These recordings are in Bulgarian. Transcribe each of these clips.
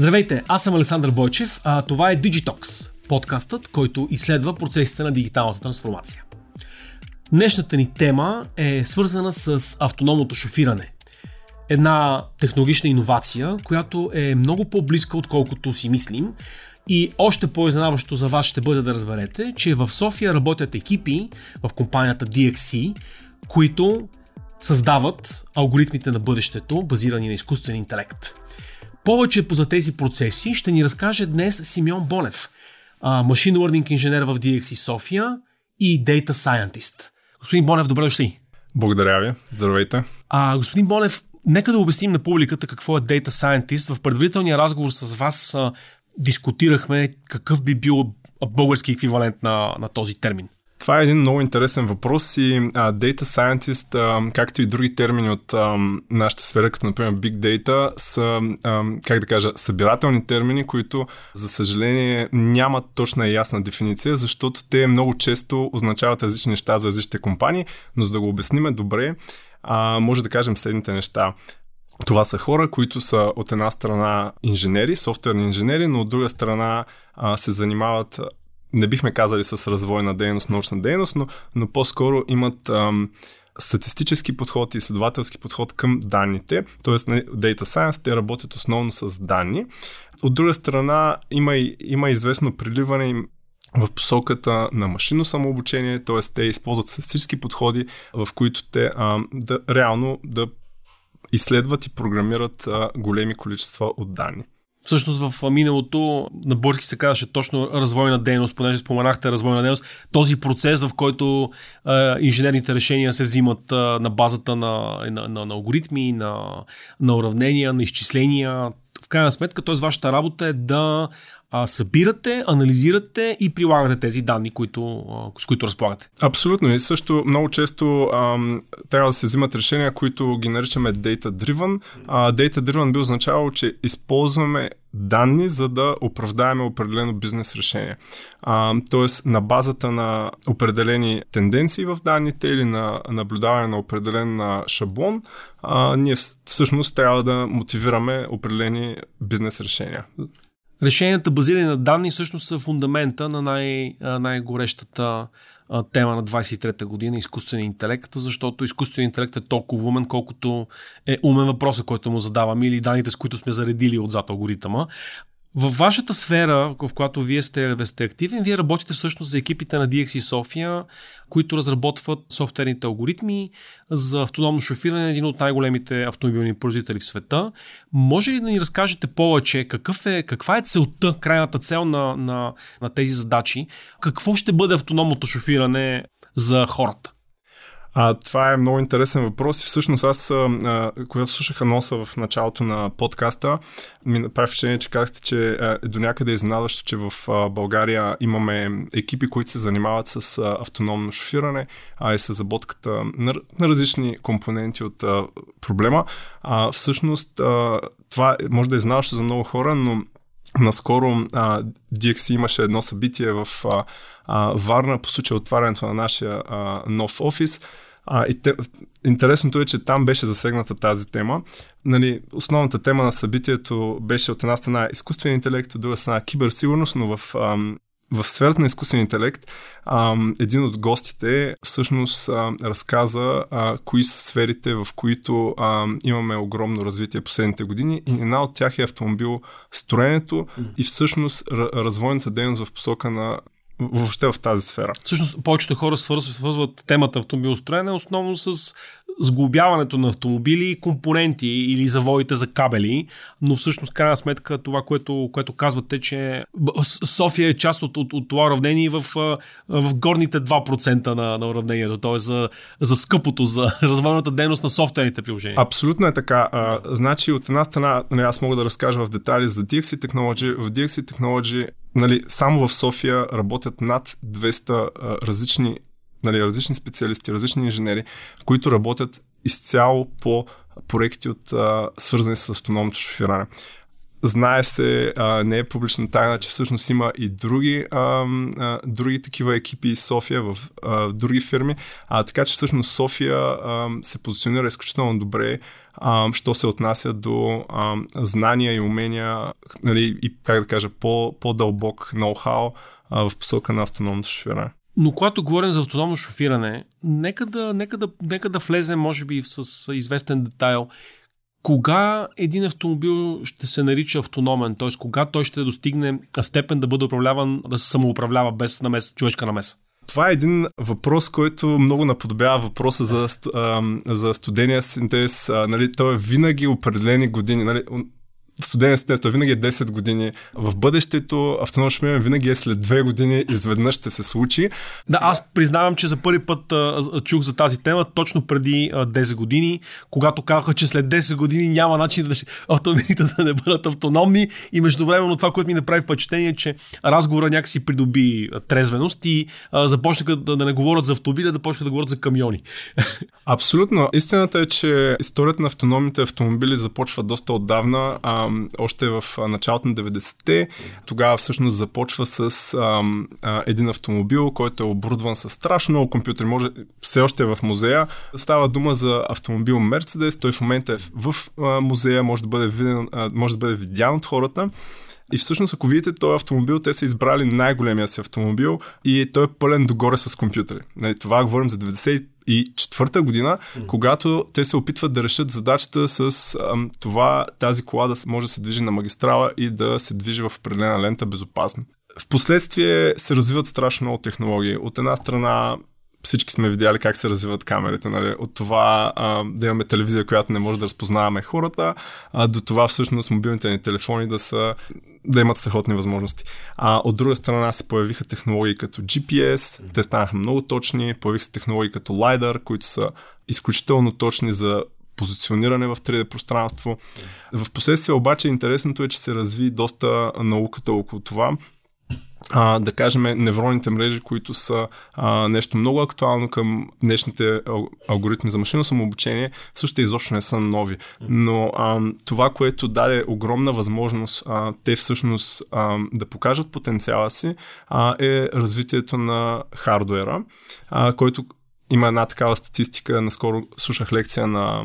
Здравейте, аз съм Александър Бойчев, а това е Digitox, подкастът, който изследва процесите на дигиталната трансформация. Днешната ни тема е свързана с автономното шофиране. Една технологична иновация, която е много по-близка, отколкото си мислим. И още по-изненаващо за вас ще бъде да разберете, че в София работят екипи в компанията DXC, които създават алгоритмите на бъдещето, базирани на изкуствен интелект. Повече за тези процеси ще ни разкаже днес Симеон Бонев, машин learning инженер в DXC София и Data Scientist. Господин Бонев, добре дошли. Благодаря ви. Здравейте. А, господин Бонев, нека да обясним на публиката какво е Data Scientist. В предварителния разговор с вас а, дискутирахме какъв би бил български еквивалент на, на този термин. Това е един много интересен въпрос и а, Data Scientist, а, както и други термини от а, нашата сфера, като например Big Data, са, а, как да кажа, събирателни термини, които, за съжаление, нямат точна и ясна дефиниция, защото те много често означават различни неща за различните компании, но за да го обясниме добре, а, може да кажем следните неща. Това са хора, които са от една страна инженери, софтуерни инженери, но от друга страна а, се занимават не бихме казали с развойна дейност, научна дейност, но, но по-скоро имат ам, статистически подход и изследователски подход към данните, т.е. Нали, Data Science, те работят основно с данни. От друга страна, има, има известно приливане в посоката на машинно самообучение, т.е. те използват статистически подходи, в които те а, да, реално да изследват и програмират а, големи количества от данни. Всъщност в миналото на български се казваше точно развойна дейност, понеже споменахте развойна дейност. Този процес, в който е, инженерните решения се взимат е, на базата на, на, на, на алгоритми, на, на уравнения, на изчисления. В крайна сметка, т.е. вашата работа е да събирате, анализирате и прилагате тези данни, които, с които разполагате. Абсолютно. И също много често ам, трябва да се взимат решения, които ги наричаме data-driven. А, data-driven би означавало, че използваме данни, за да оправдаем определено бизнес решение. А, тоест, на базата на определени тенденции в данните или на наблюдаване на определен шаблон, а, ние всъщност трябва да мотивираме определени бизнес решения. Решенията базирани на данни всъщност са фундамента на най- най-горещата тема на 23-та година изкуствения интелект, защото изкуственият интелект е толкова умен, колкото е умен въпроса, който му задаваме или данните, с които сме заредили отзад алгоритъма. Във вашата сфера, в която вие сте, сте активен, вие работите всъщност за екипите на DXC София, които разработват софтуерните алгоритми за автономно шофиране, един от най-големите автомобилни производители в света. Може ли да ни разкажете повече какъв е, каква е целта, крайната цел на, на, на тези задачи? Какво ще бъде автономното шофиране за хората? А, това е много интересен въпрос и всъщност аз, а, когато слушах аноса в началото на подкаста, ми направи впечатление, че казахте, че е до някъде изненадващо, че в а, България имаме екипи, които се занимават с а, автономно шофиране, а и с заботката на, на различни компоненти от а, проблема. А, всъщност, а, това може да е изненадващо за много хора, но Наскоро а, DXC имаше едно събитие в а, а, Варна по случай отварянето на нашия а, нов офис. А, и те, интересното е, че там беше засегната тази тема. Нали, основната тема на събитието беше от една страна изкуствен интелект, от друга страна киберсигурност, но в, ам, в сферата на изкуствен интелект един от гостите всъщност разказа а, кои са сферите, в които ам, имаме огромно развитие последните години и една от тях е автомобил строенето и всъщност развойната дейност в посока на въобще в тази сфера. Всъщност, повечето хора свързват темата автомобилостроене основно с сглобяването на автомобили и компоненти или завоите за кабели, но всъщност, крайна сметка, това, което, което казвате, че София е част от, от, от това уравнение в, в горните 2% на, на уравнението, т.е. За, за скъпото, за развойната дейност на софтуерните приложения. Абсолютно е така. А, значи, от една страна, нали, аз мога да разкажа в детали за DXC Technology. В DXC Technology нали, само в София работят над 200 а, различни нали, различни специалисти, различни инженери, които работят изцяло по проекти от а, свързани с автономното шофиране. Знае се, а, не е публична тайна, че всъщност има и други, а, а, други такива екипи в София в а, други фирми, а, така че всъщност София а, се позиционира изключително добре а, що се отнася до а, знания и умения, нали, и как да кажа, по, по-дълбок ноу-хау а, в посока на автономното шофиране. Но когато говорим за автономно шофиране, нека да, нека да, нека да влезем, може би, с известен детайл. Кога един автомобил ще се нарича автономен, т.е. кога той ще достигне степен да бъде управляван, да се самоуправлява без намес, човешка намеса? Това е един въпрос, който много наподобява въпроса за, за студения синтез. Нали, той е винаги определени години. Нали, студент естество винаги е 10 години. В бъдещето автономно шофиране винаги е след 2 години, изведнъж ще се случи. Да, Сега... аз признавам, че за първи път а, чух за тази тема точно преди а, 10 години, когато казаха, че след 10 години няма начин да автомобилите да не бъдат автономни и междувременно това, което ми направи впечатление, че разговора някакси придоби трезвеност и а, започнаха да, да не говорят за автомобили, да почнаха да говорят за камиони. Абсолютно. Истината е, че историята на автономните автомобили започва доста отдавна. А, още в началото на 90-те. Тогава всъщност започва с а, а, един автомобил, който е оборудван с страшно много компютри. Може, все още е в музея. Става дума за автомобил Mercedes. Той в момента е в а, музея, може да бъде виден, а, може да бъде видян от хората. И всъщност, ако видите този автомобил, те са избрали най-големия си автомобил и той е пълен догоре с компютъри. Нали, това говорим за 1994 година, mm. когато те се опитват да решат задачата с ам, това тази кола да може да се движи на магистрала и да се движи в определена лента безопасно. Впоследствие се развиват страшно много технологии. От една страна всички сме видяли как се развиват камерите. Нали? От това а, да имаме телевизия, която не може да разпознаваме хората, а, до това всъщност мобилните ни телефони да са да имат страхотни възможности. А от друга страна се появиха технологии като GPS, те станаха много точни, появиха се технологии като LiDAR, които са изключително точни за позициониране в 3D пространство. В последствие обаче интересното е, че се разви доста науката около това а, да кажем, невронните мрежи, които са а, нещо много актуално към днешните алгоритми за машинно самообучение, също изобщо не са нови. Но а, това, което даде огромна възможност а, те всъщност а, да покажат потенциала си, а, е развитието на хардуера, а, който има една такава статистика. Наскоро слушах лекция на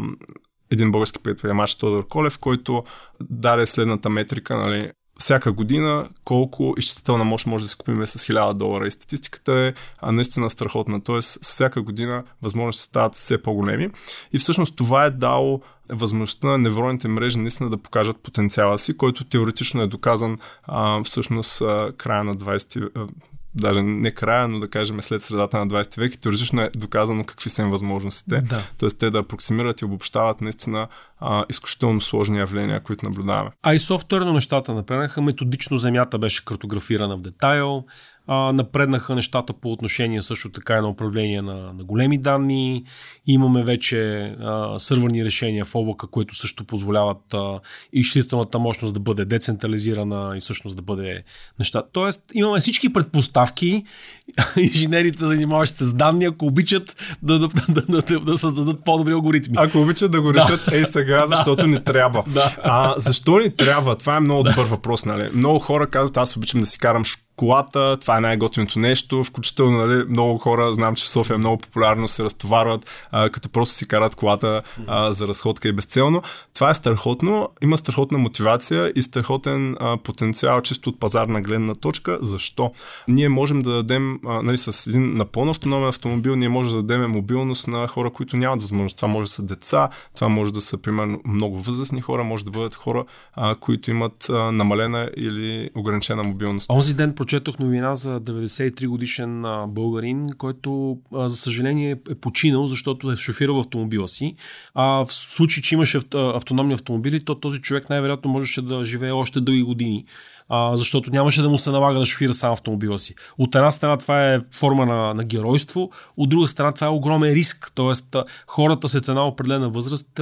един български предприемач Тодор Колев, който даде следната метрика, нали, всяка година колко изчислителна мощ може да си купим с 1000 долара. И статистиката е а, наистина страхотна. Тоест, всяка година възможности стават все по-големи. И всъщност това е дало възможността на невронните мрежи наистина да покажат потенциала си, който теоретично е доказан а, всъщност а, края на 20 даже не края, но да кажем след средата на 20 век, теоретично е доказано какви са им възможностите. Да. Тоест те да апроксимират и обобщават наистина а, изключително сложни явления, които наблюдаваме. А и софтуерно нещата напреднаха. Методично земята беше картографирана в детайл а, напреднаха нещата по отношение също така и на управление на, на големи данни. Имаме вече а, сървърни решения в облака, които също позволяват а, изчислителната мощност да бъде децентрализирана и всъщност да бъде неща. Тоест имаме всички предпоставки инженерите, занимаващи се с данни, ако обичат да, да, да, да, да, да създадат по-добри алгоритми. Ако обичат да го решат да. ей сега, защото ни трябва. Да. А, защо ни трябва? Това е много добър въпрос. Нали? Много хора казват, аз обичам да си карам колата, това е най-готиното нещо, включително нали, много хора, знам, че в София много популярно се разтоварват, а, като просто си карат колата а, за разходка и безцелно. Това е страхотно, има страхотна мотивация и страхотен а, потенциал чисто от пазарна гледна точка. Защо? Ние можем да дадем, а, нали, с един напълно автономен автомобил, ние можем да дадем мобилност на хора, които нямат възможност. Това може да са деца, това може да са, примерно, много възрастни хора, може да бъдат хора, а, които имат а, намалена или ограничена мобилност. Онзи ден прочетох новина за 93 годишен българин, който за съжаление е починал, защото е шофирал автомобила си. А в случай, че имаше автономни автомобили, то този човек най-вероятно можеше да живее още дълги години. А, защото нямаше да му се налага да шофира сам автомобила си. От една страна това е форма на, на геройство, от друга страна това е огромен риск. Тоест хората след една определена възраст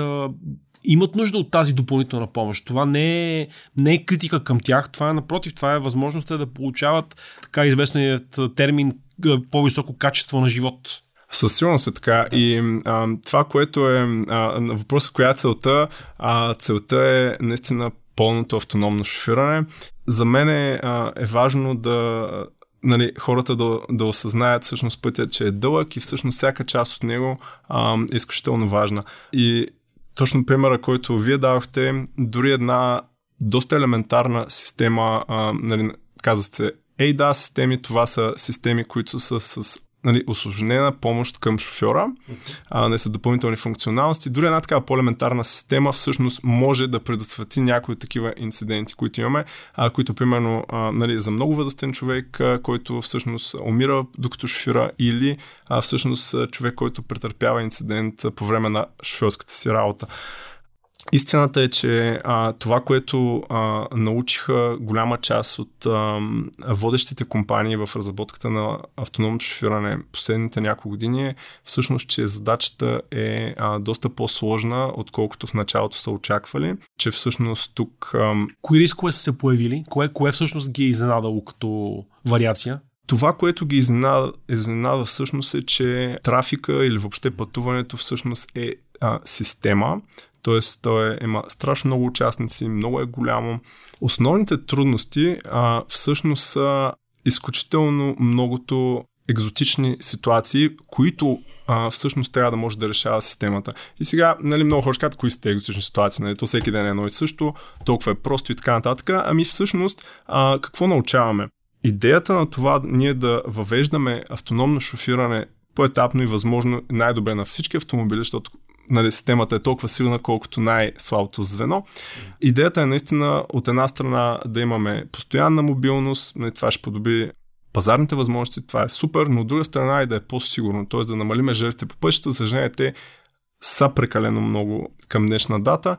имат нужда от тази допълнителна помощ. Това не е, не е критика към тях, това е напротив, това е възможност да получават така известният термин по-високо качество на живот. Със сигурност е така. И а, това, което е а, въпросът, коя е целта, а, целта е наистина пълното автономно шофиране. За мен е, а, е важно да нали, хората да, да осъзнаят всъщност пътя, че е дълъг и всъщност всяка част от него а, е изключително важна. И точно примера, който вие давахте, дори една доста елементарна система, а, нали, казва се ADAS системи, това са системи, които са с нали, осложнена помощ към шофьора, а, не са допълнителни функционалности. Дори една такава по-елементарна система всъщност може да предотврати някои такива инциденти, които имаме, а, които примерно а, нали, за много възрастен човек, а, който всъщност умира докато шофира или а, всъщност човек, който претърпява инцидент а, по време на шофьорската си работа. Истината е, че а, това, което а, научиха голяма част от а, водещите компании в разработката на автономното шофиране последните няколко години е всъщност, че задачата е а, доста по-сложна, отколкото в началото са очаквали, че всъщност тук... А, Кои рискове са се появили? Кое, кое всъщност ги е изненадало като вариация? Това, което ги изненада, изненада всъщност е, че трафика или въобще пътуването всъщност е а, система, т.е. той е, има страшно много участници, много е голямо. Основните трудности а, всъщност са изключително многото екзотични ситуации, които а, всъщност трябва да може да решава системата. И сега, нали, много хора казват, кои са екзотични ситуации, нали, то всеки ден е едно и също, толкова е просто и така нататък. Ами всъщност, а, какво научаваме? Идеята на това ние да въвеждаме автономно шофиране по-етапно и възможно най-добре на всички автомобили, защото нали, системата е толкова силна, колкото най-слабото звено. Идеята е наистина от една страна да имаме постоянна мобилност, нали, това ще подоби пазарните възможности, това е супер, но от друга страна и да е по-сигурно, т.е. да намалиме жертвите по пътищата, за съжаление те са прекалено много към днешна дата.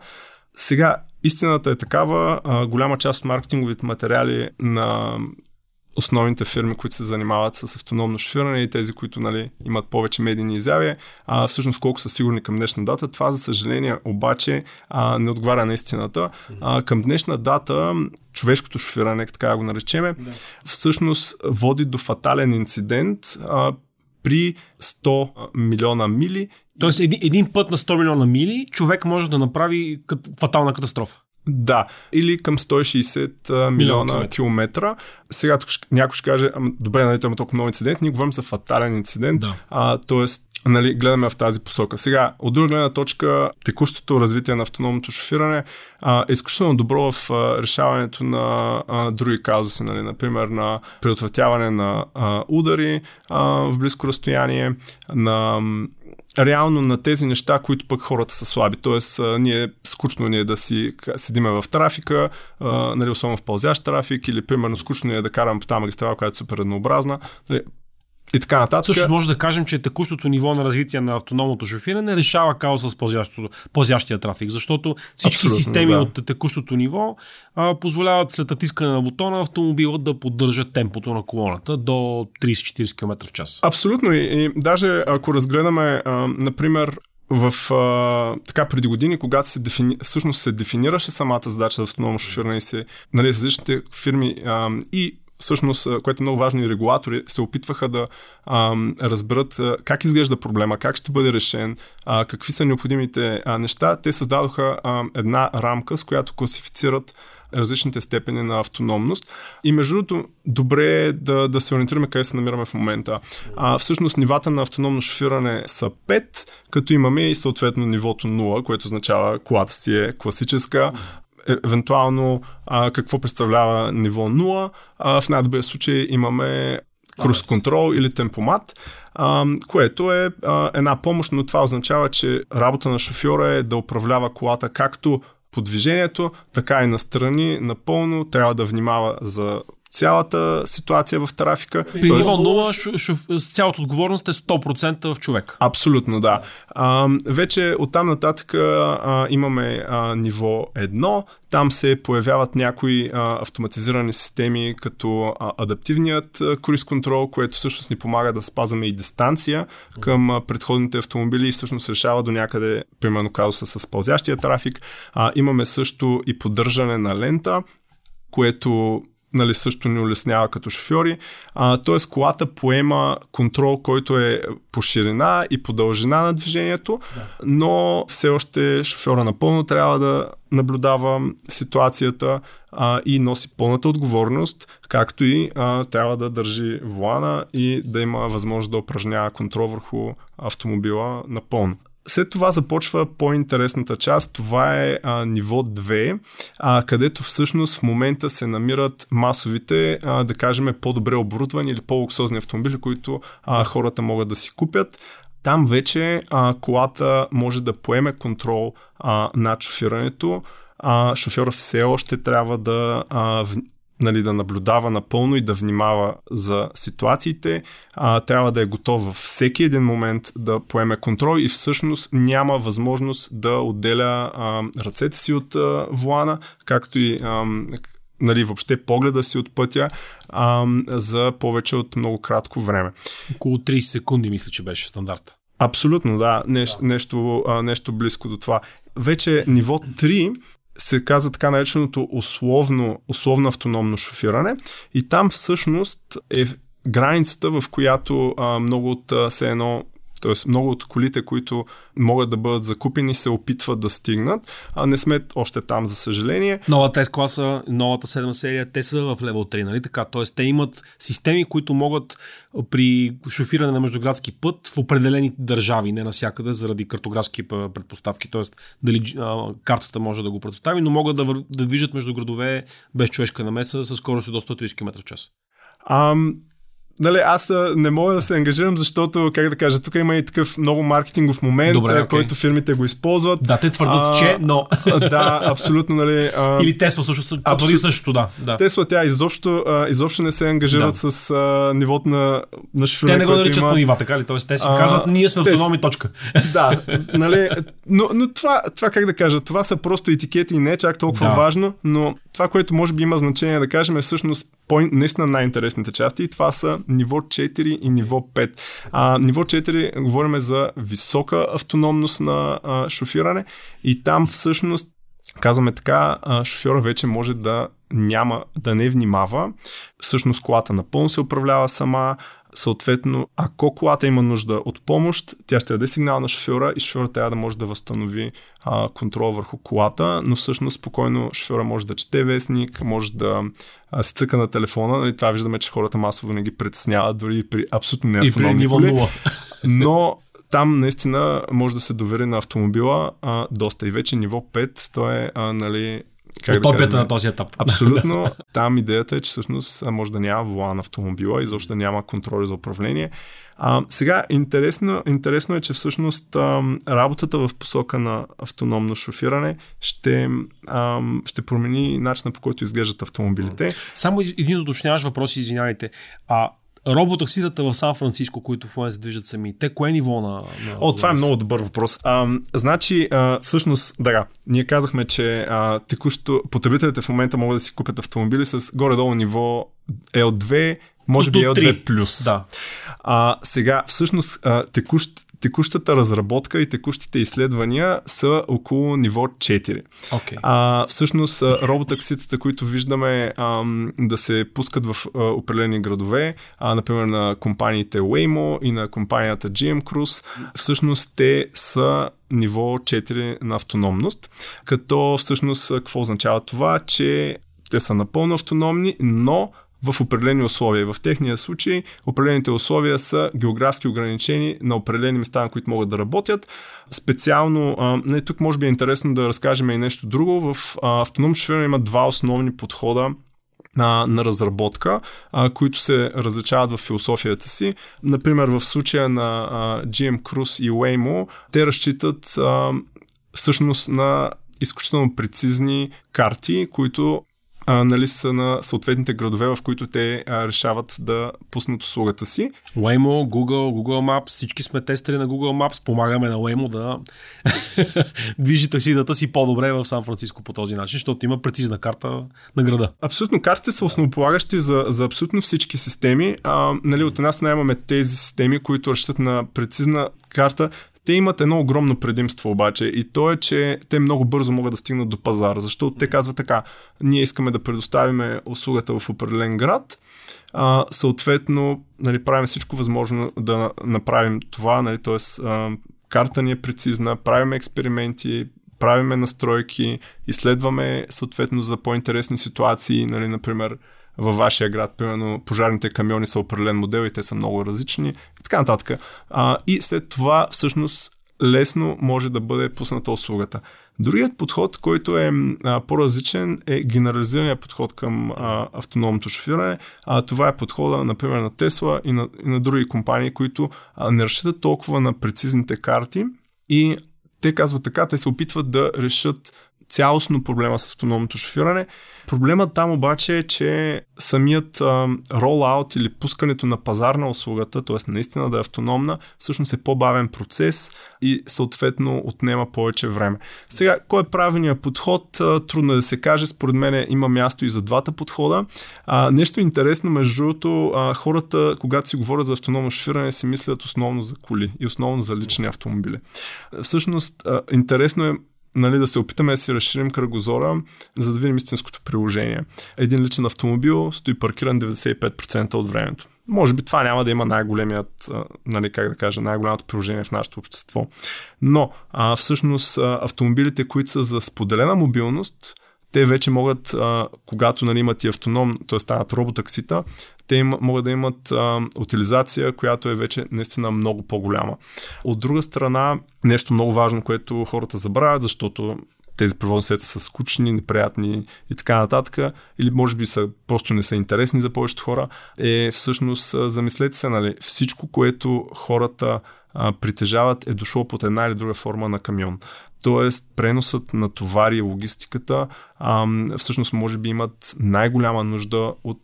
Сега, истината е такава, голяма част от маркетинговите материали на основните фирми, които се занимават с автономно шофиране и тези, които нали, имат повече медийни изяви, а, всъщност колко са сигурни към днешна дата. Това, за съжаление, обаче а, не отговаря на истината. А, към днешна дата човешкото шофиране, така го наречеме, да. всъщност води до фатален инцидент а, при 100 милиона мили. Тоест един, един път на 100 милиона мили човек може да направи кат, фатална катастрофа. Да, или към 160 милиона километра. километра. Сега тук някой ще каже, добре, нали, има толкова много инцидент, ние говорим за фатален инцидент, да. а, т.е. Нали, гледаме в тази посока. Сега, от друга гледна точка, текущото развитие на автономното шофиране а, е изключително добро в а, решаването на а, други казуси, нали, например на предотвратяване на а, удари а, в близко разстояние, на реално на тези неща, които пък хората са слаби. Тоест, а, ние скучно ни е да си седиме в трафика, а, нали, особено в пълзящ трафик, или примерно скучно ни е да караме по тази магистрала, която е супер еднообразна. Нали, и така нататък. Също може да кажем, че текущото ниво на развитие на автономното шофиране решава каоса с пълзящия трафик, защото всички Абсолютно, системи да. от текущото ниво а, позволяват след натискане на бутона автомобила да поддържа темпото на колоната до 30-40 км в час. Абсолютно и, и даже ако разгледаме, а, например, в а, така преди години, когато се дефини, всъщност се дефинираше самата задача за автономно шофиране и се, нали, различните фирми а, и всъщност, което е много важно и регулатори, се опитваха да а, разберат а, как изглежда проблема, как ще бъде решен, а, какви са необходимите а, неща. Те създадоха а, една рамка, с която класифицират различните степени на автономност. И между другото, добре е да, да се ориентираме къде се намираме в момента. А, всъщност нивата на автономно шофиране са 5, като имаме и съответно нивото 0, което означава колата си е класическа, е, евентуално а, какво представлява ниво 0. А, в най-добрия случай имаме круз контрол или темпомат, а, което е а, една помощ, но това означава, че работа на шофьора е да управлява колата както по движението, така и настрани напълно. Трябва да внимава за цялата ситуация в трафика. При ниво 0 с цялата отговорност е 100% в човек. Абсолютно, да. А, вече оттам нататък а, имаме а, ниво 1. Там се появяват някои а, автоматизирани системи, като а, адаптивният круиз контрол, което всъщност ни помага да спазваме и дистанция към а, предходните автомобили и всъщност решава до някъде, примерно казуса с пълзящия трафик. А, имаме също и поддържане на лента, което нали, също ни улеснява като шофьори. А, тоест колата поема контрол, който е по ширина и по дължина на движението, да. но все още шофьора напълно трябва да наблюдава ситуацията а, и носи пълната отговорност, както и а, трябва да държи волана и да има възможност да упражнява контрол върху автомобила напълно. След това започва по-интересната част. Това е а, ниво 2, а, където всъщност в момента се намират масовите, а, да кажем, по-добре оборудвани или по-луксозни автомобили, които а, хората могат да си купят. Там вече а, колата може да поеме контрол а, над шофирането. А, шофьора все още трябва да а, нали, да наблюдава напълно и да внимава за ситуациите. А, трябва да е готов във всеки един момент да поеме контрол и всъщност няма възможност да отделя а, ръцете си от а, вулана, както и а, нали, въобще погледа си от пътя а, за повече от много кратко време. Около 30 секунди мисля, че беше стандарт. Абсолютно, да. Нещо, да. Нещо, а, нещо близко до това. Вече ниво 3 се казва така нареченото условно, условно автономно шофиране. И там всъщност е границата, в която а, много от се едно Тоест много от колите, които могат да бъдат закупени, се опитват да стигнат, а не сме още там, за съжаление. Новата S класа, новата 7 серия, те са в левел 3, нали така? Тоест те имат системи, които могат при шофиране на междуградски път в определени държави, не навсякъде, заради картографски предпоставки, т.е. дали а, картата може да го предостави, но могат да, да движат между градове без човешка намеса с скорост до 130 км в час. Ам, Нали, аз не мога да се ангажирам, защото, как да кажа, тук има и такъв много маркетингов момент, Добре, okay. който фирмите го използват. Да, те твърдат, а, че, но... Да, абсолютно, нали... А, Или Тесла също, абсол... същото, да. да. Тесла, тя изобщо, а, изобщо не се ангажират да. с а, нивото на, на шофиране, Те не го наричат има... по нива, така ли? Тоест, те си а, казват, ние сме автономи, точка. Да, нали, но, но това, това, как да кажа, това са просто етикети и не е чак толкова да. важно, но това, което може би има значение да кажем е всъщност по- наистина най-интересните части и това са ниво 4 и ниво 5. А, ниво 4 говорим за висока автономност на а, шофиране и там всъщност Казваме така, шофьора вече може да няма, да не внимава. Всъщност колата напълно се управлява сама, Съответно, ако колата има нужда от помощ, тя ще даде сигнал на шофьора и шофьора трябва да може да възстанови а, контрол върху колата, но всъщност спокойно шофьора може да чете вестник, може да а, се цъка на телефона. Нали, това виждаме, че хората масово не ги притесняват, дори при абсолютно неавтономни коли. Но там наистина може да се довери на автомобила а, доста. И вече ниво 5, то е а, нали, как Утопията да на този етап. Абсолютно. Там идеята е, че всъщност може да няма вола на автомобила и защо да няма контрол за управление. А, сега, интересно, интересно е, че всъщност а, работата в посока на автономно шофиране ще, а, ще промени начина по който изглеждат автомобилите. Само един уточняваш въпрос, извинявайте. А роботакситата в Сан Франциско, които в момента се движат сами, те кое ниво на... на О, това е много добър въпрос. А, значи, а, всъщност, да, ние казахме, че а, текущо потребителите в момента могат да си купят автомобили с горе-долу ниво L2, може би L2+. Да. А, сега, всъщност, а, текущ, текущата разработка и текущите изследвания са около ниво 4. Okay. А, всъщност, роботакситата, които виждаме а, да се пускат в а, определени градове, а, например на компаниите Waymo и на компанията GM Cruise, всъщност те са ниво 4 на автономност, като всъщност какво означава това, че те са напълно автономни, но в определени условия. В техния случай определените условия са географски ограничени на определени места, на които могат да работят. Специално, а, тук може би е интересно да разкажем и нещо друго. В автономно шофиране има два основни подхода на, на разработка, а, които се различават в философията си. Например, в случая на а, GM Cruise и Waymo, те разчитат а, всъщност на изключително прецизни карти, които а, нали, са на съответните градове, в които те а, решават да пуснат услугата си. Waymo, Google, Google Maps, всички сме тестери на Google Maps, помагаме на Waymo да движи таксидата си по-добре в Сан Франциско по този начин, защото има прецизна карта на града. Абсолютно, картите са основополагащи за, за абсолютно всички системи. А, нали, от една страна имаме тези системи, които разчитат на прецизна карта, те имат едно огромно предимство обаче и то е, че те много бързо могат да стигнат до пазара, защото те казват така, ние искаме да предоставим услугата в определен град, а, съответно нали, правим всичко възможно да направим това, нали, т.е. карта ни е прецизна, правим експерименти, правиме настройки, изследваме съответно за по-интересни ситуации, нали, например, във вашия град, примерно пожарните камиони са определен модел и те са много различни и така нататък. А, и след това всъщност лесно може да бъде пусната услугата. Другият подход, който е а, по-различен, е генерализираният подход към а, автономното шофиране. А, това е подхода, например, на Тесла и на, и на други компании, които а, не разчитат толкова на прецизните карти и те казват така, те се опитват да решат цялостно проблема с автономното шофиране. Проблемът там обаче е, че самият ролаут или пускането на пазар на услугата, т.е. наистина да е автономна, всъщност е по-бавен процес и съответно отнема повече време. Сега, кой е правилният подход? Трудно е да се каже. Според мен има място и за двата подхода. А, нещо интересно, между другото, хората, когато си говорят за автономно шофиране, си мислят основно за коли и основно за лични автомобили. Всъщност, интересно е нали, да се опитаме да си разширим кръгозора, за да видим истинското приложение. Един личен автомобил стои паркиран 95% от времето. Може би това няма да има най-големият, нали, как да кажа, най-голямото приложение в нашето общество. Но а, всъщност автомобилите, които са за споделена мобилност, те вече могат, а, когато нали, имат и автоном, т.е. станат роботаксита, те им, могат да имат а, утилизация, която е вече наистина много по-голяма. От друга страна, нещо много важно, което хората забравят, защото тези превозни средства са скучни, неприятни и така нататък, или може би са, просто не са интересни за повечето хора, е всъщност, замислете се, нали, всичко, което хората а, притежават е дошло под една или друга форма на камион. Тоест, преносът на товари и логистиката а, всъщност може би имат най-голяма нужда от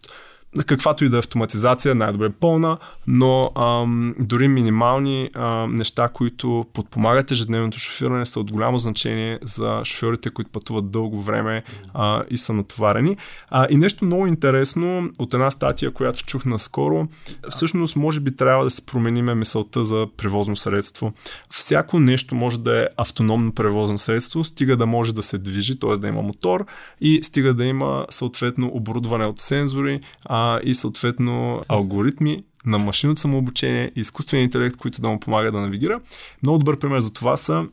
каквато и да е автоматизация, най-добре пълна, но ам, дори минимални ам, неща, които подпомагат ежедневното шофиране, са от голямо значение за шофьорите, които пътуват дълго време а, и са натоварени. А, и нещо много интересно от една статия, която чух наскоро, всъщност може би трябва да се промениме мисълта за превозно средство. Всяко нещо може да е автономно превозно средство, стига да може да се движи, т.е. да има мотор и стига да има съответно оборудване от сензори, а, и съответно алгоритми на машинното самообучение и изкуствен интелект, които да му помагат да навигира. Много добър пример за това са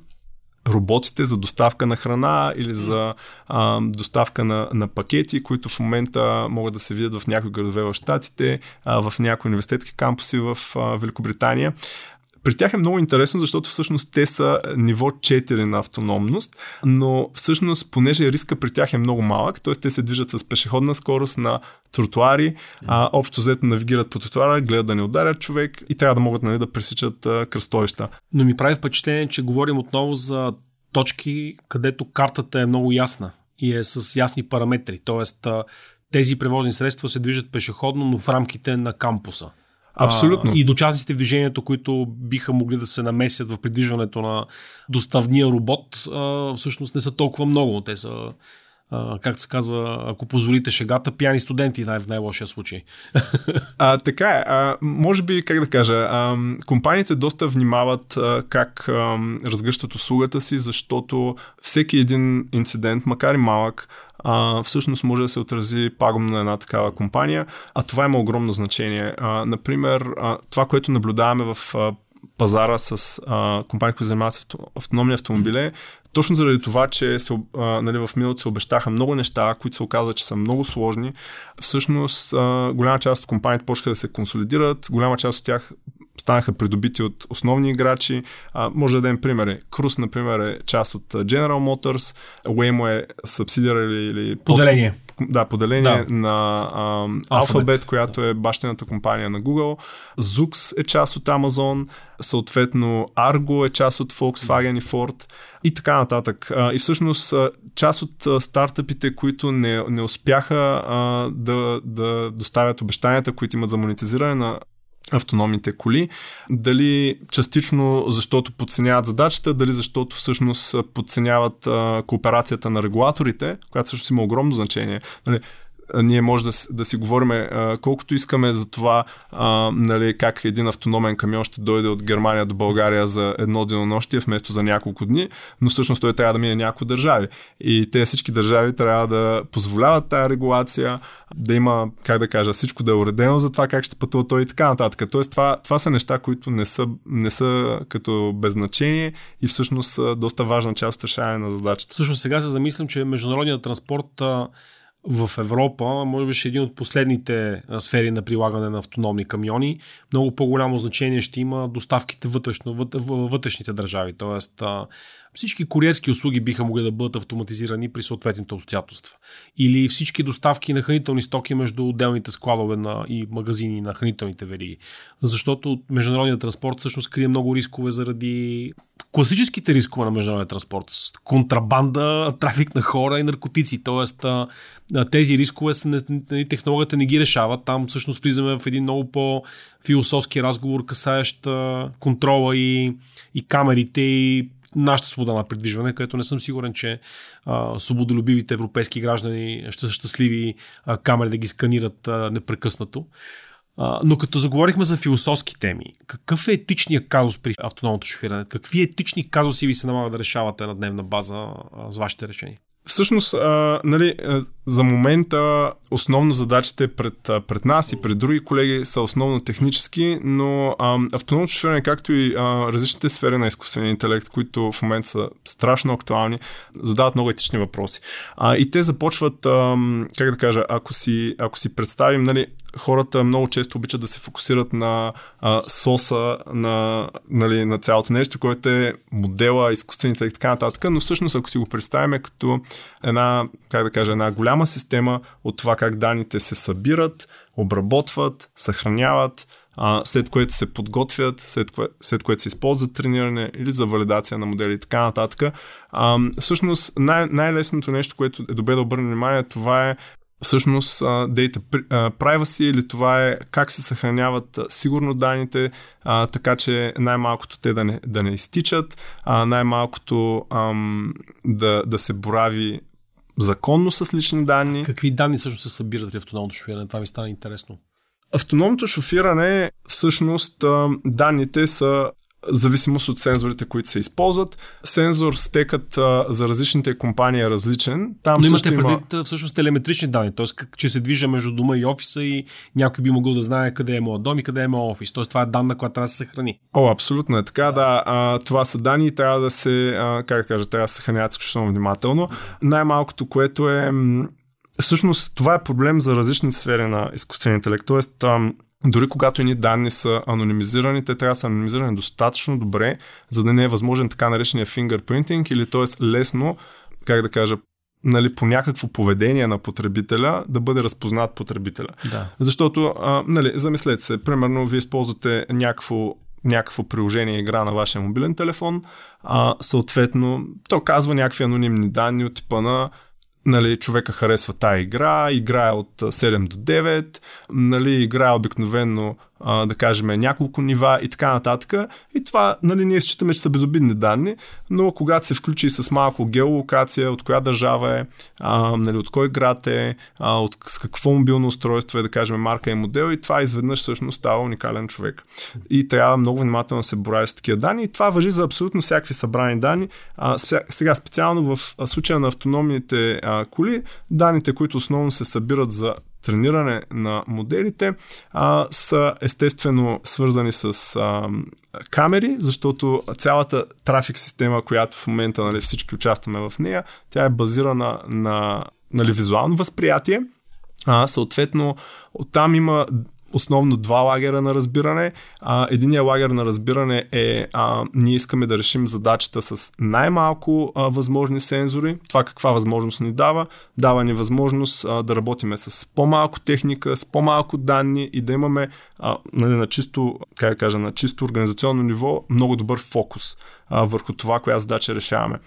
роботите за доставка на храна или за а, доставка на, на пакети, които в момента могат да се видят в някои градове в Штатите, а, в някои университетски кампуси в а, Великобритания. При тях е много интересно, защото всъщност те са ниво 4 на автономност, но всъщност, понеже риска при тях е много малък, т.е. те се движат с пешеходна скорост на тротуари, а, общо взето навигират по тротуара, гледат да не ударят човек и трябва да могат нали, да пресичат а, кръстовища. Но ми прави впечатление, че говорим отново за точки, където картата е много ясна и е с ясни параметри. Тоест, тези превозни средства се движат пешеходно, но в рамките на кампуса. Абсолютно. А, и участниците в движението, които биха могли да се намесят в придвижването на доставния робот, а, всъщност не са толкова много. Те са Uh, как се казва, ако позволите шегата, пияни студенти най- в най-лошия случай. А, така е. А, може би, как да кажа, а, компаниите доста внимават а, как а, разгръщат услугата си, защото всеки един инцидент, макар и малък, а, всъщност може да се отрази пагубно на една такава компания, а това има огромно значение. А, например, а, това, което наблюдаваме в а, пазара с а, компании, които занимават с автономни автомобили, точно заради това, че се, а, нали, в миналото се обещаха много неща, които се оказа, че са много сложни, всъщност а, голяма част от компаниите почнаха да се консолидират, голяма част от тях станаха придобити от основни играчи. А, може да дадем примери. Крус, например, е част от General Motors, Waymo е субсидиар или, или поделение. Под, да, поделение да. на а, Alphabet, Alphabet, която е бащината компания на Google. Zux е част от Amazon, съответно Argo е част от Volkswagen и Ford и така нататък. А, и всъщност част от стартъпите, които не, не успяха а, да, да доставят обещанията, които имат за монетизиране на автономните коли. Дали частично защото подценяват задачата, дали защото всъщност подценяват а, кооперацията на регулаторите, която също има огромно значение. Нали, ние може да, да си говорим колкото искаме за това а, нали, как един автономен камион ще дойде от Германия до България за едно денонощие вместо за няколко дни, но всъщност той трябва да мине няколко държави. И те всички държави трябва да позволяват тая регулация, да има, как да кажа, всичко да е уредено за това как ще пътува той и така нататък. Тоест това, това са неща, които не са, не са като беззначение и всъщност са доста важна част от решаване на задачата. Всъщност сега се замислям, че международният транспорт в Европа, може би ще е един от последните сфери на прилагане на автономни камиони. Много по-голямо значение ще има доставките вътрешно, вътрешните държави. Тоест, всички куриерски услуги биха могли да бъдат автоматизирани при съответните обстоятелства. Или всички доставки на хранителни стоки между отделните складове на, и магазини на хранителните вериги. Защото международният транспорт всъщност крие много рискове заради класическите рискове на международния транспорт. Контрабанда, трафик на хора и наркотици. Тоест, тези рискове са, технологията не ги решава. Там всъщност влизаме в един много по-философски разговор, касаещ контрола и, и камерите и нашата свобода на придвижване, където не съм сигурен, че а, свободолюбивите европейски граждани ще са щастливи а, камери да ги сканират а, непрекъснато. А, но като заговорихме за философски теми, какъв е етичният казус при автономното шофиране? Какви етични казуси ви се налага да решавате на дневна база а, с вашите решения? Всъщност, а, нали, за момента основно задачите пред, пред нас и пред други колеги са основно технически, но а, автономното шофиране, както и а, различните сфери на изкуствения интелект, които в момента са страшно актуални, задават много етични въпроси. А, и те започват, а, как да кажа, ако си, ако си представим, нали, хората много често обичат да се фокусират на а, соса, на, нали, на цялото нещо, което е модела, изкуствените и така нататък, но всъщност ако си го представим като една, как да кажа, една голяма система от това как данните се събират, обработват, съхраняват, а, след което се подготвят, след, кое, след което се използват трениране или за валидация на модели и така нататък. А, всъщност най- най-лесното нещо, което е добре да обърнем внимание, това е всъщност data privacy или това е как се съхраняват сигурно данните, а, така че най-малкото те да не, да не изтичат, а, най-малкото ам, да, да се борави законно с лични данни. Какви данни всъщност се събират при автономното шофиране? Това ми стана интересно. Автономното шофиране, всъщност, данните са зависимост от сензорите, които се използват. Сензор стекът а, за различните компании е различен. Там Но имате има... предвид всъщност телеметрични данни, т.е. че се движа между дома и офиса и някой би могъл да знае къде е моят дом и къде е моят офис. Т.е. това е данна, която трябва да се съхрани. О, абсолютно е така, да. А, това са данни и трябва да се, а, как да кажа, трябва да се съхраняват изключително внимателно. Най-малкото, което е Всъщност това е проблем за различни сфери на изкуствения интелект. Тоест, дори когато едни данни са анонимизирани, те трябва да са анонимизирани достатъчно добре, за да не е възможен така наречения fingerprinting или т.е. лесно, как да кажа, нали, по някакво поведение на потребителя да бъде разпознат потребителя. Да. Защото, а, нали, замислете се, примерно вие използвате някакво някакво приложение игра на вашия мобилен телефон, а, съответно то казва някакви анонимни данни от типа на нали, човека харесва тая игра, играе от 7 до 9, нали, играе обикновено а, да кажем, няколко нива и така нататък. И това, нали, ние считаме, че са безобидни данни, но когато се включи с малко геолокация, от коя държава е, а, нали, от кой град е, а, от с какво мобилно устройство е, да кажем, марка и модел, и това изведнъж всъщност става уникален човек. И трябва много внимателно да се борави с такива данни. И това въжи за абсолютно всякакви събрани данни. А, сега, специално в случая на автономните а, коли, данните, които основно се събират за трениране на моделите а, са естествено свързани с а, камери, защото цялата трафик система, която в момента нали, всички участваме в нея, тя е базирана на нали, визуално възприятие. А, съответно, оттам има основно два лагера на разбиране. А, единия лагер на разбиране е а, ние искаме да решим задачата с най-малко а, възможни сензори. Това каква възможност ни дава? Дава ни възможност а, да работиме с по-малко техника, с по-малко данни и да имаме а, нали, на чисто, как кажа, на чисто организационно ниво много добър фокус а, върху това, коя задача решаваме.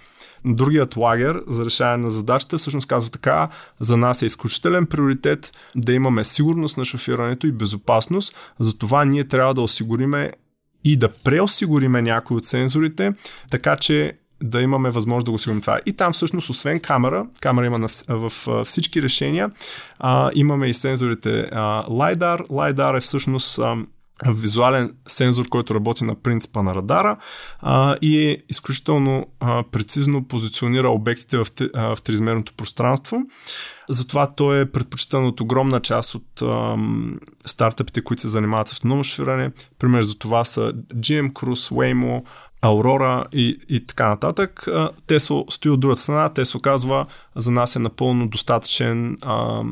Другият лагер за решаване на задачата всъщност казва така, за нас е изключителен приоритет да имаме сигурност на шофирането и безопасност, затова ние трябва да осигуриме и да преосигуриме някои от сензорите, така че да имаме възможност да го осигурим това. И там всъщност, освен камера, камера има в, в всички решения, а, имаме и сензорите а, LiDAR. LiDAR е всъщност а, визуален сензор, който работи на принципа на радара а, и е изключително а, прецизно позиционира обектите в, а, в триизмерното пространство. Затова той е предпочитан от огромна част от а, стартъпите, които се занимават с автономно шофиране. Пример за това са GM Cruise, Waymo, Aurora и, и така нататък. Те стои от другата страна, се оказва за нас е напълно достатъчен, а,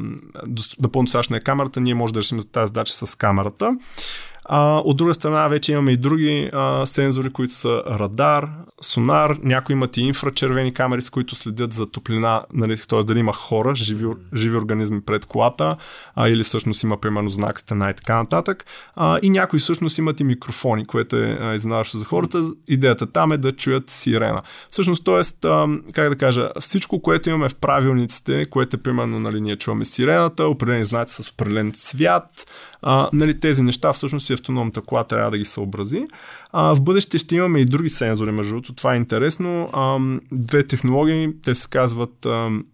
напълно достатъчна е камерата, ние може да решим за тази задача с камерата. А, от друга страна вече имаме и други а, сензори, които са радар, сонар, някои имат и инфрачервени камери, с които следят за топлина, нали, т.е. дали има хора, живи, живи организми пред колата, а, или всъщност има примерно знак стена и така нататък. А, и някои всъщност имат и микрофони, което е изненадващо за хората. Идеята там е да чуят сирена. Всъщност, т.е. как да кажа, всичко, което имаме в правилниците, което е примерно, нали, ние чуваме сирената, определени знаци с определен цвят, а, нали, тези неща всъщност и автономната кола трябва да ги съобрази. А, в бъдеще ще имаме и други сензори, между другото, това е интересно. А, две технологии, те се казват а,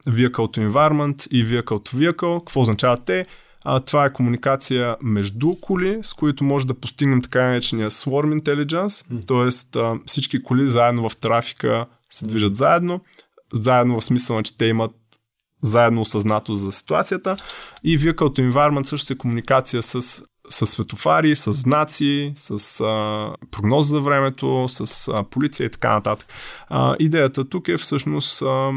Vehicle to Environment и Vehicle to Vehicle. Какво означават те? А, това е комуникация между коли, с които може да постигнем така наречения Swarm Intelligence, mm. т.е. всички коли заедно в трафика се движат заедно, заедно в смисъл, че те имат заедно осъзнато за ситуацията. И Vehicle to Environment също е комуникация с с светофари, с знаци, с а, прогноз за времето, с а, полиция и така нататък. А, идеята тук е всъщност а,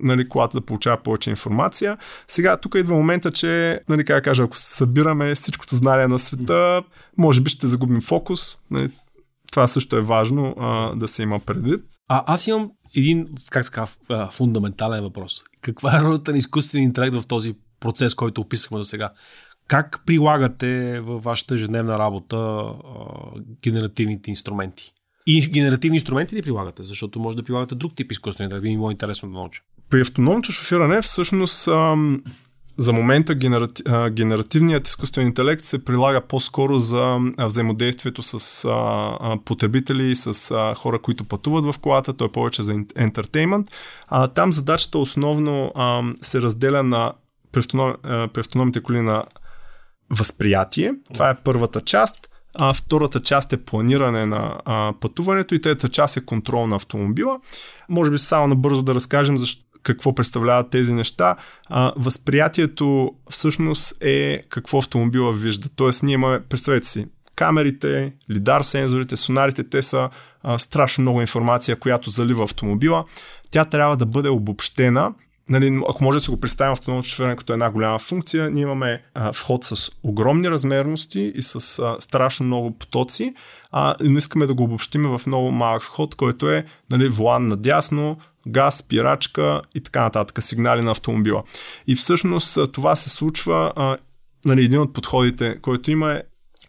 нали, колата да получава повече информация. Сега тук идва момента, че, нали, как кажа, ако събираме всичкото знание на света, може би ще загубим фокус. Нали, това също е важно а, да се има предвид. А аз имам един, как ска, фундаментален въпрос. Каква е ролята на изкуствения интелект в този процес, който описахме до сега? Как прилагате във вашата ежедневна работа а, генеративните инструменти? И генеративни инструменти ли прилагате? Защото може да прилагате друг тип изкуствен интелект. Би ми било интересно да науча. При автономното шофиране всъщност ам, за момента генеративният изкуствен интелект се прилага по-скоро за взаимодействието с потребители и с хора, които пътуват в колата. Той е повече за ентертеймент. Там задачата основно се разделя на при автономните коли на възприятие. Това е първата част. А втората част е планиране на а, пътуването и третата част е контрол на автомобила. Може би само набързо да разкажем защо, какво представляват тези неща. А, възприятието всъщност е какво автомобила вижда. Тоест ние имаме, представете си, камерите, лидар сензорите, сонарите, те са а, страшно много информация, която залива автомобила. Тя трябва да бъде обобщена нали, ако може да се го представим автономното шофиране като една голяма функция, ние имаме а, вход с огромни размерности и с а, страшно много потоци, а, но искаме да го обобщиме в много малък вход, който е нали, волан надясно, газ, спирачка и така нататък, сигнали на автомобила. И всъщност това се случва, а, нали, един от подходите, който има е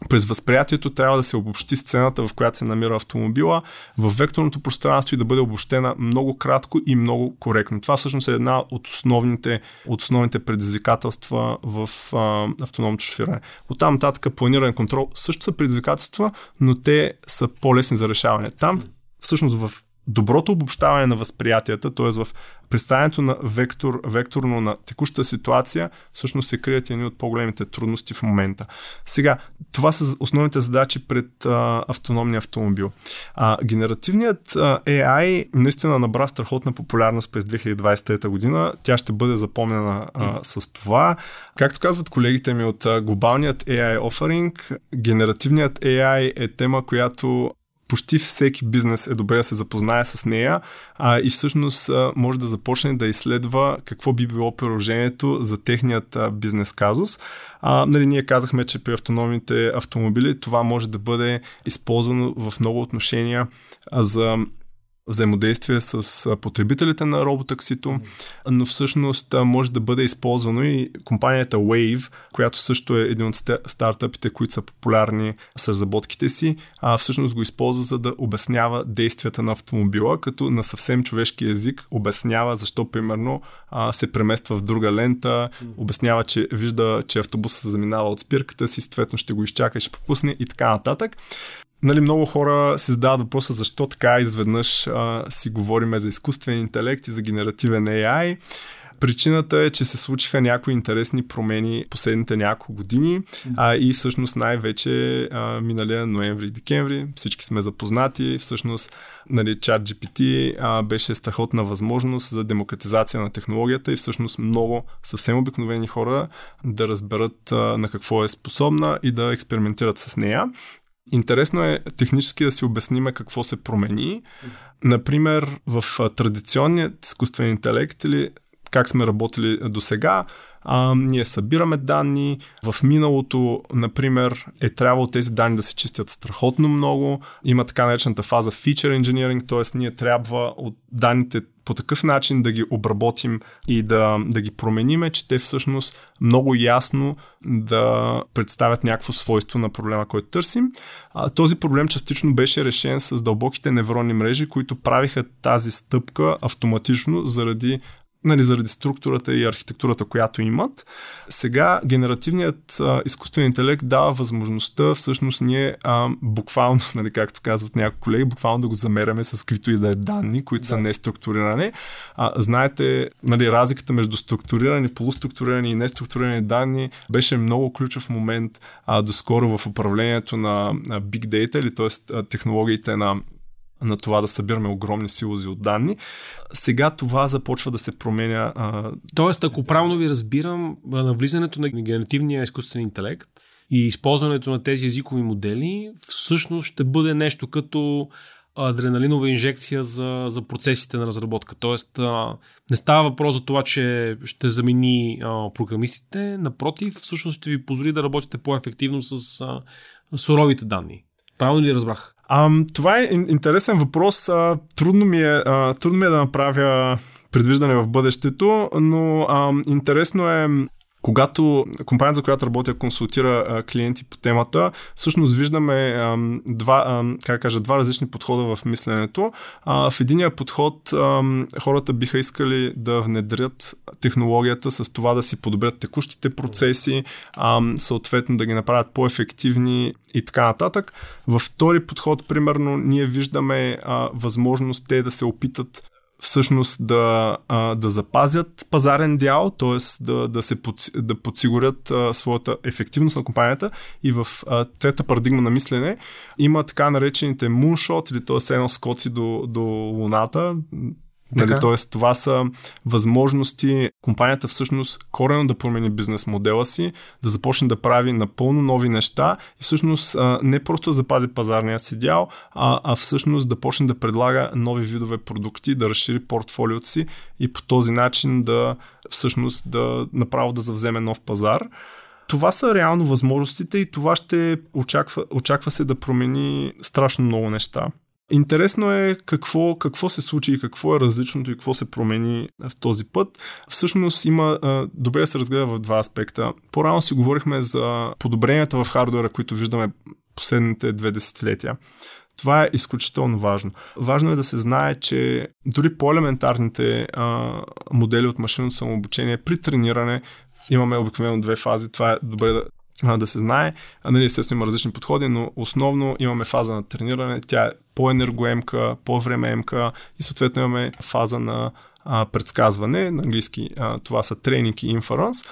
през възприятието трябва да се обобщи сцената, в която се намира автомобила, в векторното пространство и да бъде обобщена много кратко и много коректно. Това всъщност е една от основните, от основните предизвикателства в а, автономното шофиране. От там нататък планиране контрол също са предизвикателства, но те са по-лесни за решаване. Там всъщност в доброто обобщаване на възприятията, т.е. в представянето на вектор, векторно на текущата ситуация, всъщност се крият едни от по-големите трудности в момента. Сега, това са основните задачи пред а, автономния автомобил. А, генеративният а, AI наистина набра страхотна популярност през 2023 година. Тя ще бъде запомнена а, с това. Както казват колегите ми от а, глобалният AI offering, генеративният AI е тема, която почти всеки бизнес е добре да се запознае с нея а, и всъщност а, може да започне да изследва какво би било приложението за техният а, бизнес казус. А, нали, ние казахме, че при автономните автомобили това може да бъде използвано в много отношения а, за взаимодействие с потребителите на роботаксито, но всъщност може да бъде използвано и компанията Wave, която също е един от стартъпите, които са популярни с разработките си, а всъщност го използва за да обяснява действията на автомобила, като на съвсем човешки език обяснява защо примерно се премества в друга лента, обяснява, че вижда, че автобусът се заминава от спирката си, съответно ще го изчака и ще пропусне и така нататък нали, много хора си задават въпроса защо така изведнъж а, си говориме за изкуствен интелект и за генеративен AI. Причината е, че се случиха някои интересни промени последните няколко години а, и всъщност най-вече а, миналия ноември и декември всички сме запознати. Всъщност нали, чат GPT беше страхотна възможност за демократизация на технологията и всъщност много съвсем обикновени хора да разберат а, на какво е способна и да експериментират с нея. Интересно е технически да си обясниме какво се промени. Например, в традиционният изкуствен интелект или как сме работили до сега, а, ние събираме данни. В миналото, например, е трябвало тези данни да се чистят страхотно много. Има така наречената фаза feature engineering, т.е. ние трябва от данните по такъв начин да ги обработим и да, да ги промениме, че те всъщност много ясно да представят някакво свойство на проблема, който търсим. А, този проблем частично беше решен с дълбоките невронни мрежи, които правиха тази стъпка автоматично заради нали, заради структурата и архитектурата, която имат. Сега генеративният а, изкуствен интелект дава възможността всъщност ние а, буквално, нали, както казват някои колеги, буквално да го замеряме с каквито и да е данни, които да. са неструктурирани. А, знаете, нали, разликата между структурирани, полуструктурирани и неструктурирани данни беше много ключов момент а, доскоро в управлението на, на Big Data, или т.е. технологиите на на това да събираме огромни силози от данни. Сега това започва да се променя. А... Тоест, ако правилно ви разбирам, навлизането на генеративния изкуствен интелект и използването на тези езикови модели всъщност ще бъде нещо като адреналинова инжекция за, за процесите на разработка. Тоест, а, не става въпрос за това, че ще замени а, програмистите, напротив, всъщност ще ви позволи да работите по-ефективно с а, суровите данни. Правилно ли разбрах? А, това е интересен въпрос. А, трудно, ми е, а, трудно ми е да направя предвиждане в бъдещето, но а, интересно е когато компанията, за която работя, консултира клиенти по темата, всъщност виждаме два, как кажа, два различни подхода в мисленето. В единия подход хората биха искали да внедрят технологията с това да си подобрят текущите процеси, съответно да ги направят по-ефективни и така нататък. Във втори подход, примерно, ние виждаме възможност те да се опитат всъщност да, да запазят пазарен дял, т.е. Да, да, се под, да подсигурят своята ефективност на компанията и в трета парадигма на мислене има така наречените moonshot или т.е. едно скоци до, до луната, Нали, тоест, това са възможности компанията всъщност корено да промени бизнес модела си, да започне да прави напълно нови неща и всъщност не просто да запази пазарния си дял, а, а всъщност да почне да предлага нови видове продукти, да разшири портфолиото си и по този начин да всъщност да направо да завземе нов пазар. Това са реално възможностите и това ще очаква, очаква се да промени страшно много неща. Интересно е какво, какво се случи и какво е различното и какво се промени в този път. Всъщност има добре да се разгледа в два аспекта. По-рано си говорихме за подобренията в хардуера, които виждаме последните две десетилетия. Това е изключително важно. Важно е да се знае, че дори по-елементарните а, модели от машинното самообучение при трениране имаме обикновено две фази. Това е добре да да се знае. А, нали, естествено има различни подходи, но основно имаме фаза на трениране. Тя е по-енергоемка, по-времеемка и съответно имаме фаза на а, предсказване. На английски а, това са тренинг и инференс.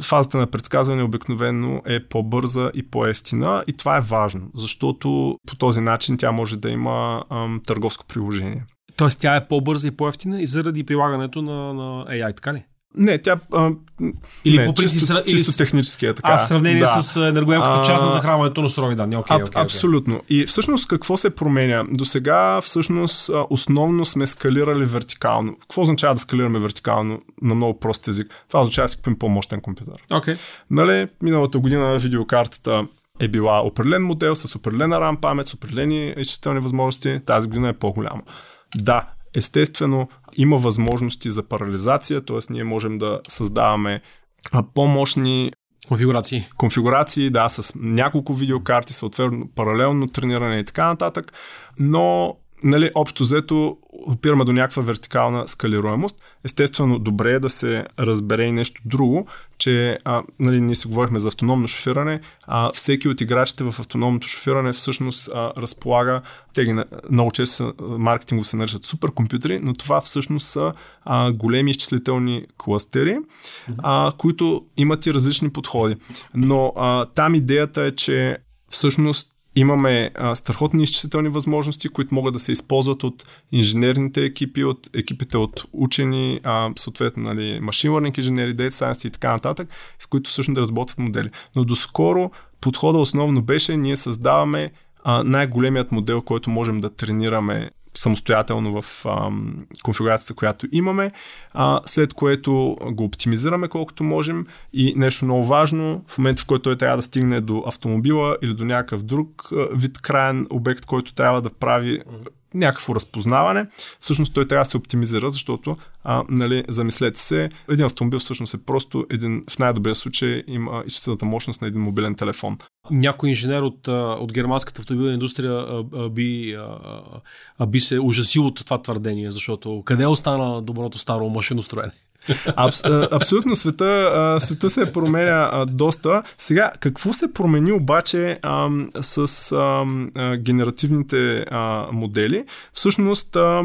Фазата на предсказване обикновено е по-бърза и по-ефтина и това е важно, защото по този начин тя може да има ам, търговско приложение. Тоест тя е по-бърза и по-ефтина и заради прилагането на, на AI, така ли? Не, тя. А, или не, по принцип. Чисто, или чисто технически е така. А, в сравнение да. с енергоемката част на захранването на сурови данни. Okay, а, okay, абсолютно. Okay. И всъщност какво се променя? До сега всъщност основно сме скалирали вертикално. Какво означава да скалираме вертикално на много прост език? Това означава да си купим по-мощен компютър. Okay. Нали, миналата година видеокартата е била определен модел с определена RAM памет, с определени изчислителни възможности. Тази година е по-голяма. Да, естествено, има възможности за парализация, т.е. ние можем да създаваме по-мощни Конфигурации. Конфигурации, да, с няколко видеокарти, съответно паралелно трениране и така нататък. Но нали, общо взето опираме до някаква вертикална скалируемост. Естествено, добре е да се разбере и нещо друго, че а, нали, ние си говорихме за автономно шофиране, а всеки от играчите в автономното шофиране всъщност а, разполага, те ги много често маркетинго се наричат суперкомпютри, но това всъщност са а, големи изчислителни кластери, а, които имат и различни подходи. Но а, там идеята е, че всъщност Имаме а, страхотни изчислителни възможности, които могат да се използват от инженерните екипи, от екипите от учени, а, съответно нали, машин learning инженери, data science и така нататък, с които всъщност да разработват модели. Но доскоро подхода основно беше, ние създаваме а, най-големият модел, който можем да тренираме самостоятелно в а, конфигурацията, която имаме, а, след което го оптимизираме колкото можем и нещо много важно, в момента в който той трябва да стигне до автомобила или до някакъв друг а, вид крайен обект, който трябва да прави някакво разпознаване, всъщност той трябва да се оптимизира, защото, а, нали, замислете се, един автомобил всъщност е просто един, в най-добрия случай има изчислителната мощност на един мобилен телефон. Някой инженер от, от германската автомобилна индустрия би, би се ужасил от това твърдение, защото къде остана доброто старо машиностроене? Абс, абсолютно света, света се променя доста. Сега, какво се промени обаче а, с а, генеративните а, модели? Всъщност, а,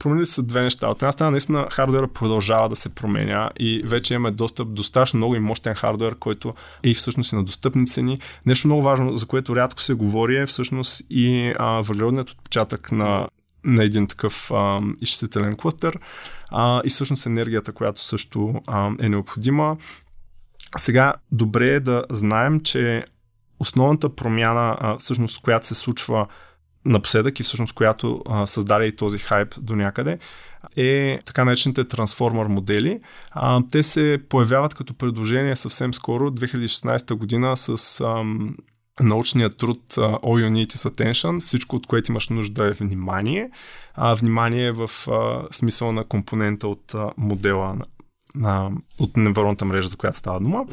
променили са две неща. От една страна, наистина, хардуера продължава да се променя и вече имаме достъп до страшно много и мощен хардуер, който е всъщност и на достъпни цени. Нещо много важно, за което рядко се говори е всъщност и въглеродният отпечатък на на един такъв а, изчислителен клъстър а, и всъщност енергията, която също а, е необходима. Сега, добре е да знаем, че основната промяна, а, всъщност, която се случва напоследък и всъщност която а, създаде и този хайп до някъде, е така наречените трансформер модели. А, те се появяват като предложение съвсем скоро, 2016 година, с ам, научният труд All You Need is Attention, всичко от което имаш нужда е внимание. А, внимание е в uh, смисъл на компонента от uh, модела на, от невронната мрежа, за която става дума.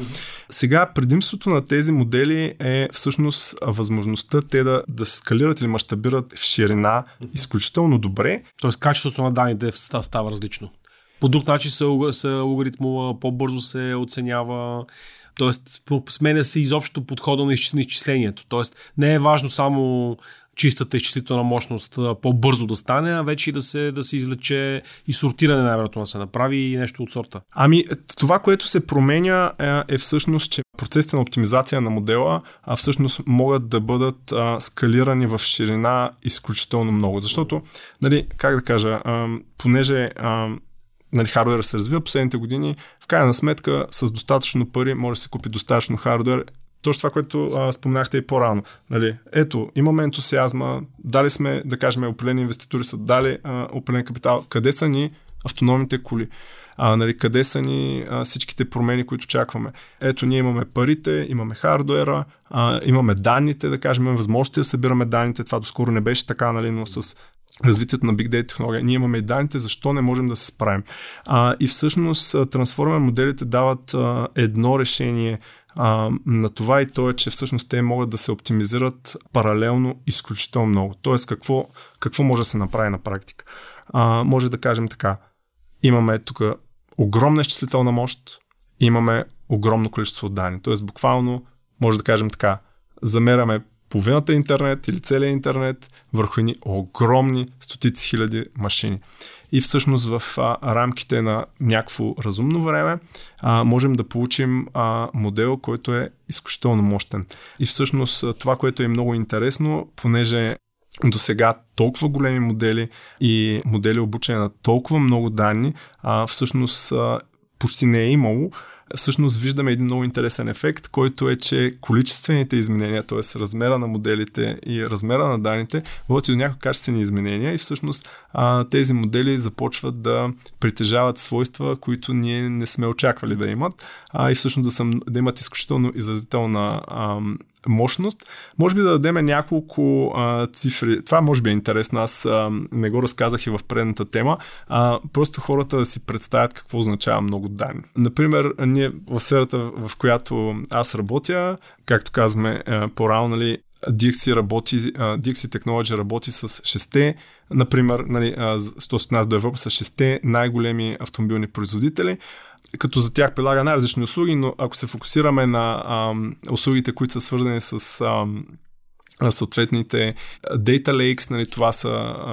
Сега, предимството на тези модели е всъщност възможността те да, да се скалират или мащабират в ширина изключително добре. Тоест, качеството на данните става различно. По друг начин се, се алгоритмува, по-бързо се оценява Тоест, сменя се изобщо подхода на изчислението. Тоест, не е важно само чистата изчислителна мощност по-бързо да стане, а вече и да се, да се извлече и сортиране най-вероятно да се направи и нещо от сорта. Ами, това, което се променя е, е всъщност, че процесите на оптимизация на модела а, всъщност могат да бъдат а, скалирани в ширина изключително много. Защото, нали, как да кажа, а, понеже а, нали, хардуера се развива последните години, в крайна сметка с достатъчно пари може да се купи достатъчно хардуер. Точно това, което а, споменахте и по-рано. Нали, ето, имаме ентусиазма, дали сме, да кажем, определени инвеститори са дали а, определен капитал. Къде са ни автономните коли? а, нали, къде са ни а, всичките промени, които очакваме. Ето, ние имаме парите, имаме хардуера, а, имаме данните, да кажем, имаме възможности да събираме данните. Това доскоро не беше така, нали, но с развитието на Big Data технология. Ние имаме и данните, защо не можем да се справим. А, и всъщност трансформер моделите дават а, едно решение а, на това и то е, че всъщност те могат да се оптимизират паралелно изключително много. Тоест какво, какво може да се направи на практика. А, може да кажем така. Имаме тук огромна изчислителна мощ, имаме огромно количество данни. Тоест буквално може да кажем така. Замеряме половината интернет или целият интернет върху едни огромни стотици хиляди машини. И всъщност в а, рамките на някакво разумно време а, можем да получим а, модел, който е изключително мощен. И всъщност това, което е много интересно, понеже до сега толкова големи модели и модели обучени на толкова много данни, а, всъщност а, почти не е имало всъщност виждаме един много интересен ефект, който е, че количествените изменения, т.е. размера на моделите и размера на данните, водят до някакви качествени изменения и всъщност а, тези модели започват да притежават свойства, които ние не сме очаквали да имат а, и всъщност да, съм, да имат изключително изразителна а, мощност. Може би да дадем няколко а, цифри. Това може би е интересно. Аз а, не го разказах и в предната тема. А, просто хората да си представят какво означава много данни. Например, ние в сферата, в която аз работя, както казваме по-рано, нали, DXC работи, DXC Technology работи с 6 например, нали, с нас до Европа с 6 най-големи автомобилни производители, като за тях предлага най-различни услуги, но ако се фокусираме на ам, услугите, които са свързани с ам, съответните Data Lakes, нали, това са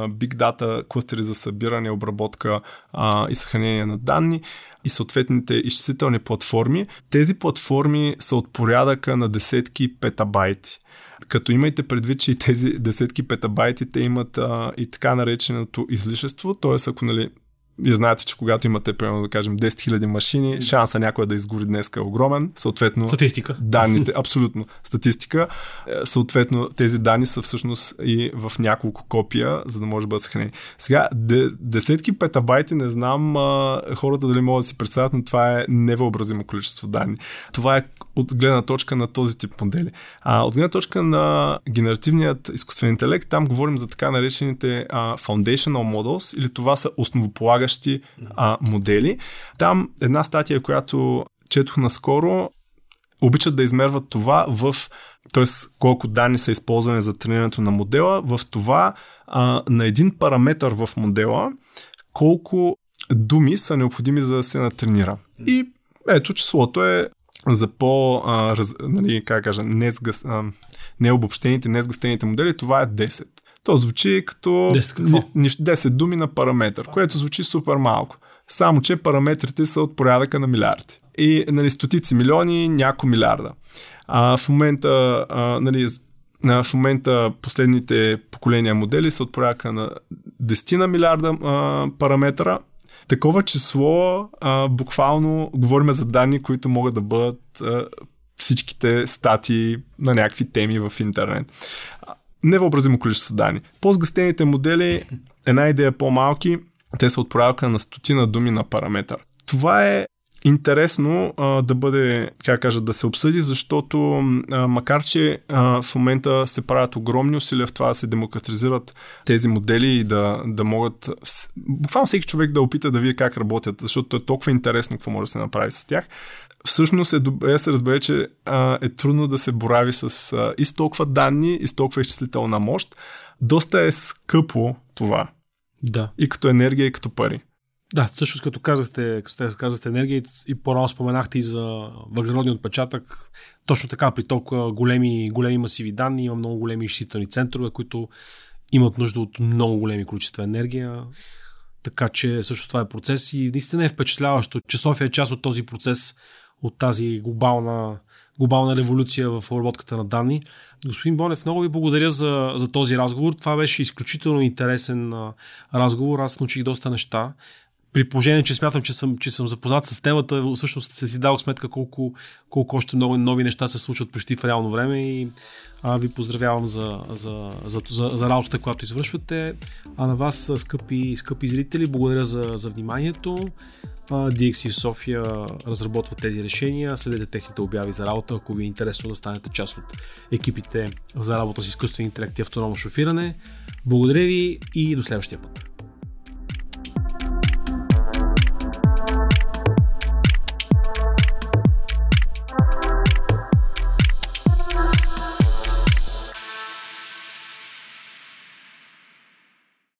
Big Data клъстери за събиране, обработка а, и съхранение на данни и съответните изчислителни платформи. Тези платформи са от порядъка на десетки петабайти. Като имайте предвид, че и тези десетки петабайти те имат а, и така нареченото излишество, т.е. ако нали, и знаете, че когато имате, примерно, да кажем, 10 000 машини, шанса някой да изгори днес е огромен. Съответно, Статистика. данните, абсолютно, статистика. Е, Съответно, тези данни са всъщност и в няколко копия, за да може да бъдат съхранени. Сега, де, десетки петабайти, не знам а, хората дали могат да си представят, но това е невъобразимо количество данни. Това е от гледна точка на този тип модели. А от гледна точка на генеративният изкуствен интелект, там говорим за така наречените а, foundational models, или това са основополагащи а, модели. Там една статия, която четох наскоро, обичат да измерват това в, т.е. колко данни са използвани за тренирането на модела, в това а, на един параметър в модела, колко думи са необходими за да се натренира. И ето числото е за по, а, раз, нали, как кажа, несгъс, а, необобщените, несгъстените модели, това е 10. То звучи като 10 какво? ни, 10 думи на параметър, което звучи супер малко. Само, че параметрите са от порядъка на милиарди. И нали, стотици милиони, няколко милиарда. А, в момента, а, нали, а, в момента последните поколения модели са от порядъка на 10 на милиарда а, параметра. Такова число, а, буквално говорим за данни, които могат да бъдат а, всичките статии на някакви теми в интернет. Невъобразимо количество данни. По-сгъстените модели, една идея по-малки, те са от порядъка на стотина думи на параметър. Това е интересно а, да бъде, как кажа, да се обсъди, защото а, макар, че а, в момента се правят огромни усилия в това да се демократизират тези модели и да, да могат буквално всеки човек да опита да види как работят, защото е толкова интересно какво може да се направи с тях. Всъщност е добре да се разбере, че а, е трудно да се борави с а, и с толкова данни, и с толкова изчислителна мощ. Доста е скъпо това. Да. И като енергия, и като пари. Да, всъщност като казахте, като казахте енергия и по-рано споменахте и за въглеродния отпечатък, точно така при толкова големи, големи масиви данни има много големи изчислителни центрове, които имат нужда от много големи количества енергия. Така че също това е процес и наистина е впечатляващо, че София е част от този процес, от тази глобална, глобална революция в обработката на данни. Господин Бонев, много ви благодаря за, за този разговор. Това беше изключително интересен разговор. Аз научих доста неща. При положение, че смятам, че съм, че съм запознат с темата, всъщност се си дал сметка колко, колко още много нови неща се случват почти в реално време и а, ви поздравявам за, за, за, за, за работата, която извършвате. А на вас, скъпи, скъпи зрители, благодаря за, за вниманието. DXC София разработва тези решения. Следете техните обяви за работа, ако ви е интересно да станете част от екипите за работа с изкуствен интелект и автономно шофиране. Благодаря ви и до следващия път.